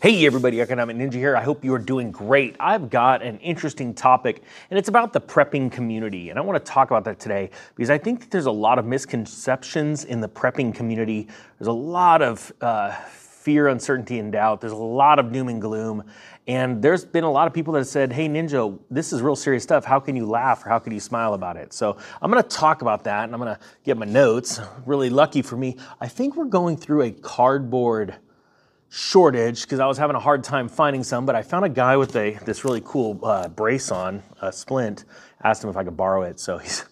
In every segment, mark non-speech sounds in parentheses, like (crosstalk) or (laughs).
Hey everybody, Economic Ninja here. I hope you are doing great. I've got an interesting topic, and it's about the prepping community. And I want to talk about that today because I think that there's a lot of misconceptions in the prepping community. There's a lot of uh, fear, uncertainty, and doubt. There's a lot of doom and gloom. And there's been a lot of people that have said, hey, Ninja, this is real serious stuff. How can you laugh or how can you smile about it? So I'm going to talk about that and I'm going to get my notes. Really lucky for me. I think we're going through a cardboard shortage because I was having a hard time finding some, but I found a guy with a this really cool uh, brace on, a splint. Asked him if I could borrow it, so he's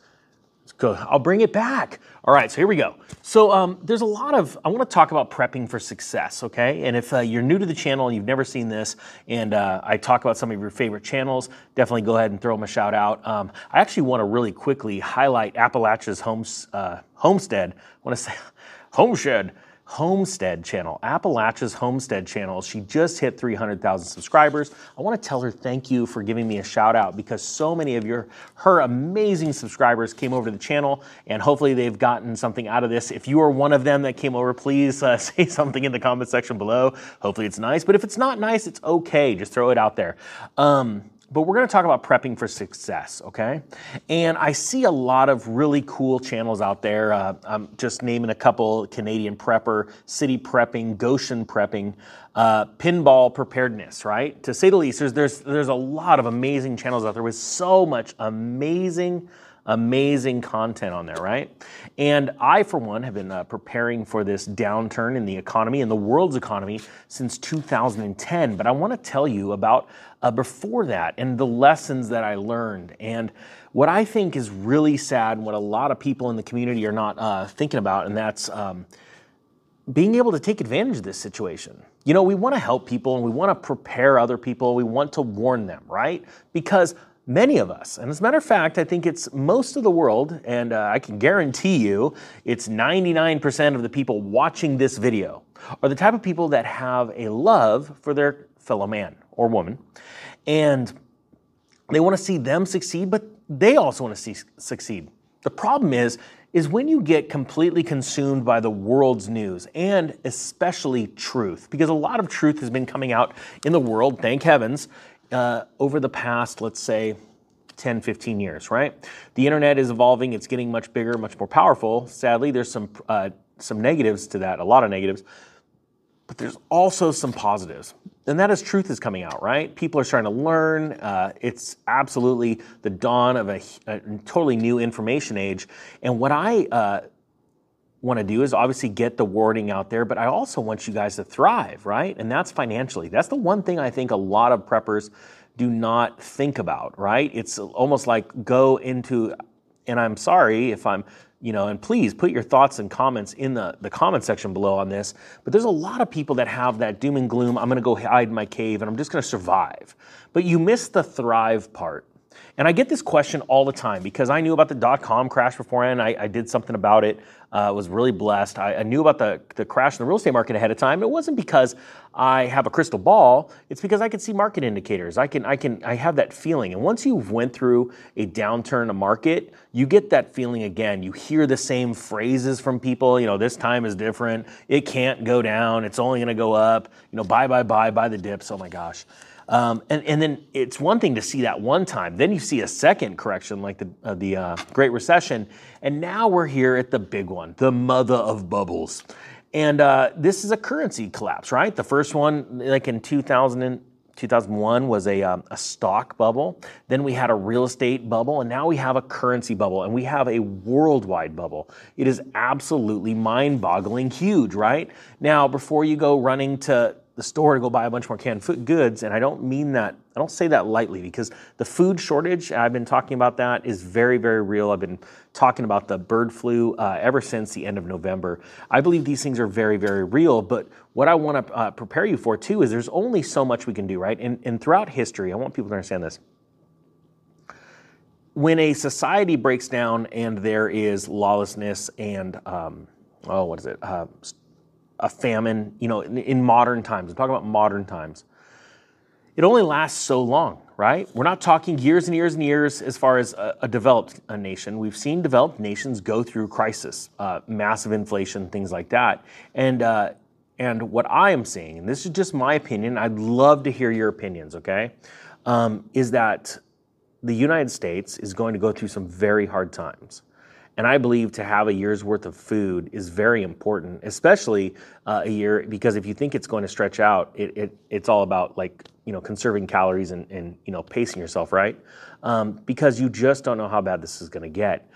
good. I'll bring it back. All right, so here we go. So um, there's a lot of I want to talk about prepping for success, okay? And if uh, you're new to the channel and you've never seen this, and uh, I talk about some of your favorite channels, definitely go ahead and throw them a shout out. Um, I actually want to really quickly highlight Appalachia's homes, uh, homestead. I want to say (laughs) homestead Homestead channel, Appalachia's Homestead channel. She just hit 300,000 subscribers. I want to tell her thank you for giving me a shout out because so many of your her amazing subscribers came over to the channel and hopefully they've gotten something out of this. If you are one of them that came over, please uh, (laughs) say something in the comment section below. Hopefully it's nice, but if it's not nice, it's okay. Just throw it out there. Um, but we're going to talk about prepping for success, okay? And I see a lot of really cool channels out there. Uh, I'm just naming a couple Canadian Prepper, City Prepping, Goshen Prepping, uh, Pinball Preparedness, right? To say the least, there's, there's, there's a lot of amazing channels out there with so much amazing amazing content on there, right? And I, for one, have been uh, preparing for this downturn in the economy, in the world's economy, since 2010. But I want to tell you about uh, before that and the lessons that I learned. And what I think is really sad, and what a lot of people in the community are not uh, thinking about, and that's um, being able to take advantage of this situation. You know, we want to help people and we want to prepare other people. We want to warn them, right? Because many of us, and as a matter of fact, I think it's most of the world, and uh, I can guarantee you it's 99% of the people watching this video are the type of people that have a love for their fellow man or woman. And they want to see them succeed, but they also want to see succeed. The problem is, is when you get completely consumed by the world's news and especially truth, because a lot of truth has been coming out in the world, thank heavens, uh, over the past, let's say, 10, 15 years, right? The internet is evolving, it's getting much bigger, much more powerful. Sadly, there's some, uh, some negatives to that, a lot of negatives, but there's also some positives. And that is truth is coming out, right? People are starting to learn. Uh, it's absolutely the dawn of a, a, totally new information age. And what I uh, want to do is obviously get the wording out there, but I also want you guys to thrive, right? And that's financially. That's the one thing I think a lot of preppers do not think about, right? It's almost like go into, and I'm sorry if I'm, you know, and please put your thoughts and comments in the, the comment section below on this. But there's a lot of people that have that doom and gloom. I'm going to go hide in my cave and I'm just going to survive. But you miss the thrive part and I get this question all the time because I knew about the dot com crash beforehand. I, I did something about it. Uh, was really blessed. I, I, knew about the, the crash in the real estate market ahead of time. It wasn't because I have a crystal ball. It's because I can see market indicators. I can I can I have that feeling. And once you've went through a downturn in a market, you get that feeling again. You hear the same phrases from people. You know, this time is different. It can't go down. It's only going to go up. You know, buy buy buy buy the dips. Oh my gosh. Um, and, and then it's one thing to see that one time. Then you see a second correction like the, uh, the uh, Great Recession. And now we're here at the big one, the mother of bubbles. And uh, this is a currency collapse, right? The first one, like in 2000 and, 2001 was a, um, a stock bubble. Then we had a real estate bubble, and now we have a currency bubble, and we have a worldwide bubble. It is absolutely mind boggling huge, right? Now, before you go running to the store to go buy a bunch more canned food goods. And I don't mean that, I don't say that lightly because the food shortage, I've been talking about that, is very, very real. I've been talking about the bird flu uh, ever since the end of November. I believe these things are very, very real. But what I want to uh, prepare you for too is there's only so much we can do, right? And, and throughout history, I want people to understand this. When a society breaks down and there is lawlessness and, um, oh, what is it? Uh, a famine, you know, in, in modern times. I'm talking about modern times. It only lasts so long, right? We're not talking years and years and years as far as a, a developed a nation. We've seen developed nations go through crisis, uh, massive inflation, things like that. And uh, and what I am seeing, and this is just my opinion, I'd love to hear your opinions, okay? Um, is that the United States is going to go through some very hard times. And I believe to have a year's worth of food is very important, especially uh, a year, because if you think it's going to stretch out, it, it, it's all about like, you know, conserving calories and, and you know, pacing yourself, right? Um, because you just don't know how bad this is going to get.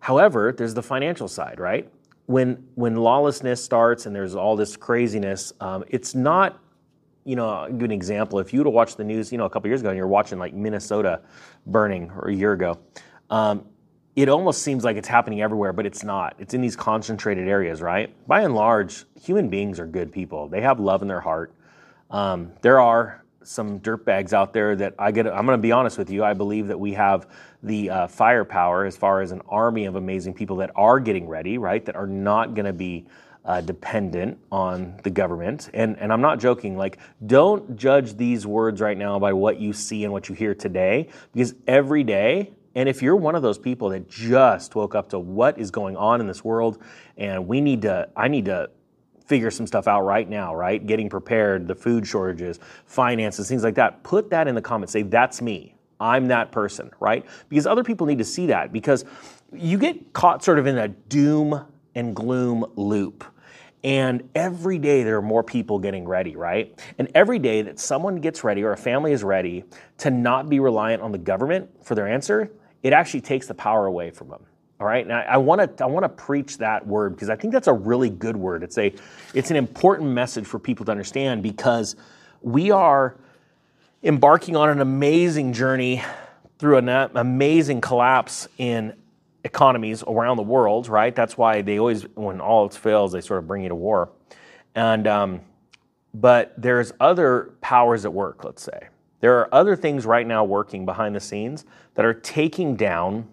However, there's the financial side, right? When, when lawlessness starts and there's all this craziness, um, it's not you know, I'll give an example. If you would have watched the news, you know, a couple years ago, and you're watching like Minnesota burning, or a year ago, um, it almost seems like it's happening everywhere, but it's not. It's in these concentrated areas, right? By and large, human beings are good people. They have love in their heart. Um, there are some dirtbags out there that I get. I'm going to be honest with you. I believe that we have the uh, firepower as far as an army of amazing people that are getting ready, right? That are not going to be uh, dependent on the government. And, and I'm not joking. Like, don't judge these words right now by what you see and what you hear today, because every day and if you're one of those people that just woke up to what is going on in this world, and we need to, I need to figure some stuff out right now, right? Getting prepared, the food shortages, finances, things like that. Put that in the comments. Say, that's me. I'm that person, right? Because other people need to see that because you get caught sort of in a doom and gloom loop. And every day there are more people getting ready, right? And every day that someone gets ready or a family is ready to not be reliant on the government for their answer, it actually takes the power away from them. All right, and I want to I want to preach that word because I think that's a really good word. It's a it's an important message for people to understand because we are embarking on an amazing journey through an amazing collapse in economies around the world. Right, that's why they always when all else fails they sort of bring you to war, and um, but there's other powers at work. Let's say there are other things right now working behind the scenes that are taking down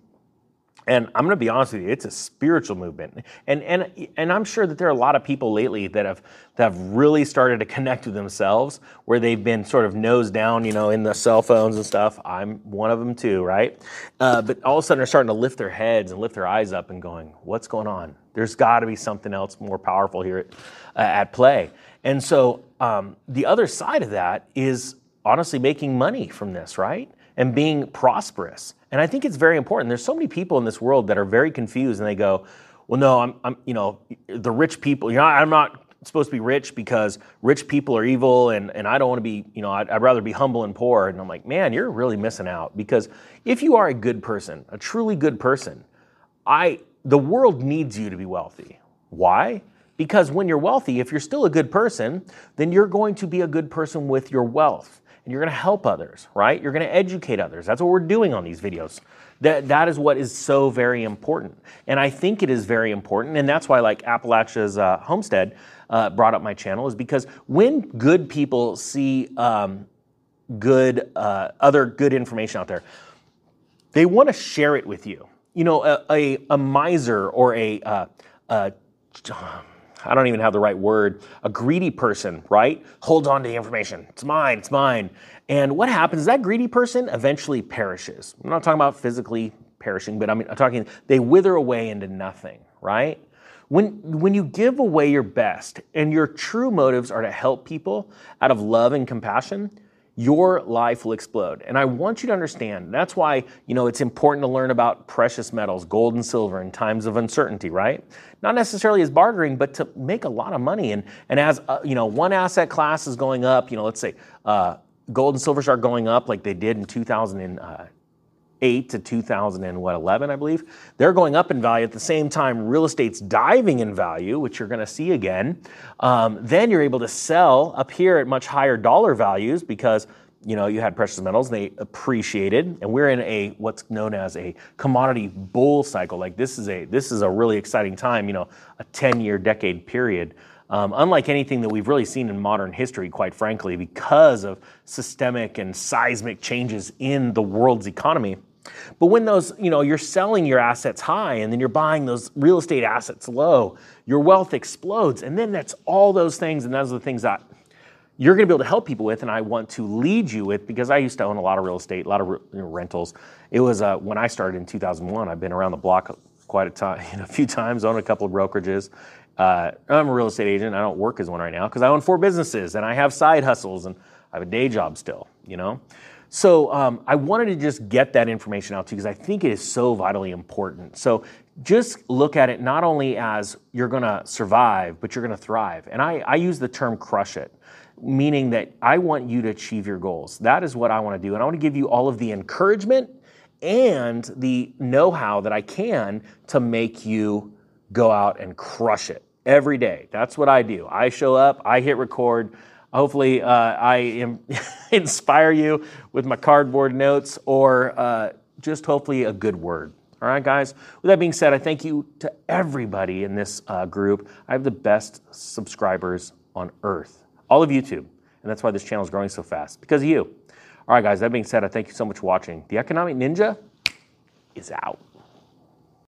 and I'm going to be honest with you, it's a spiritual movement, and and and I'm sure that there are a lot of people lately that have that have really started to connect with themselves, where they've been sort of nose down, you know, in the cell phones and stuff. I'm one of them too, right? Uh, but all of a sudden, they're starting to lift their heads and lift their eyes up and going, "What's going on? There's got to be something else more powerful here at, uh, at play." And so um, the other side of that is honestly making money from this, right? And being prosperous. And I think it's very important. There's so many people in this world that are very confused and they go, well, no, I'm, I'm you know, the rich people, you know, I'm not supposed to be rich because rich people are evil and, and I don't want to be, you know, I'd, I'd, rather be humble and poor. And I'm like, man, you're really missing out because if you are a good person, a truly good person, I, the world needs you to be wealthy. Why? Because when you're wealthy, if you're still a good person, then you're going to be a good person with your wealth and you're going to help others, right? You're going to educate others. That's what we're doing on these videos. That, that is what is so very important. And I think it is very important. And that's why, like Appalachia's uh, Homestead uh, brought up my channel, is because when good people see um, good, uh, other good information out there, they want to share it with you. You know, a, a, a miser or a, uh, a I don't even have the right word, a greedy person, right? Holds on to the information. It's mine, it's mine. And what happens is that greedy person eventually perishes. I'm not talking about physically perishing, but I mean, I'm talking, they wither away into nothing, right? When, when you give away your best and your true motives are to help people out of love and compassion, your life will explode. And I want you to understand that's why, you know, it's important to learn about precious metals, gold and silver in times of uncertainty, right? Not necessarily as bartering, but to make a lot of money. And, and as, uh, you know, one asset class is going up, you know, let's say uh, gold and silver start going up like they did in 2000 uh, 2008 to 2011, I believe. They're going up in value. At the same time, real estate's diving in value, which you're going to see again. Um, then you're able to sell up here at much higher dollar values because you know you had precious metals and they appreciated and we're in a what's known as a commodity bull cycle like this is a this is a really exciting time you know a 10 year decade period um, unlike anything that we've really seen in modern history, quite frankly, because of systemic and seismic changes in the world's economy. But when those, you know, you're selling your assets high and then you're buying those real estate assets low, your wealth explodes. And then that's all those things, and those are the things that you're going to be able to help people with, and I want to lead you with because I used to own a lot of real estate, a lot of you know, rentals. It was uh, when I started in 2001. I've been around the block quite a time, (laughs) you know, a few times, owned a couple of brokerages, Uh, I'm a real estate agent. I don't work as one right now because I own four businesses and I have side hustles and I have a day job still, you know? So um, I wanted to just get that information out to you because I think it is so vitally important. So just look at it not only as you're going to survive, but you're going to thrive. And I, I use the term crush it, meaning that I want you to achieve your goals. That is what I want to do. And I want to give you all of the encouragement and the know how that I can to make you go out and crush it every day. That's what I do. I show up, I hit record. Hopefully, uh, I am (laughs) inspire you with my cardboard notes or uh, just hopefully a good word. All right, guys. With that being said, I thank you to everybody in this uh, group. I have the best subscribers on earth, all of YouTube. And that's why this channel is growing so fast, because of you. All right, guys, that being said, I thank you so much for watching. The Economic Ninja is out.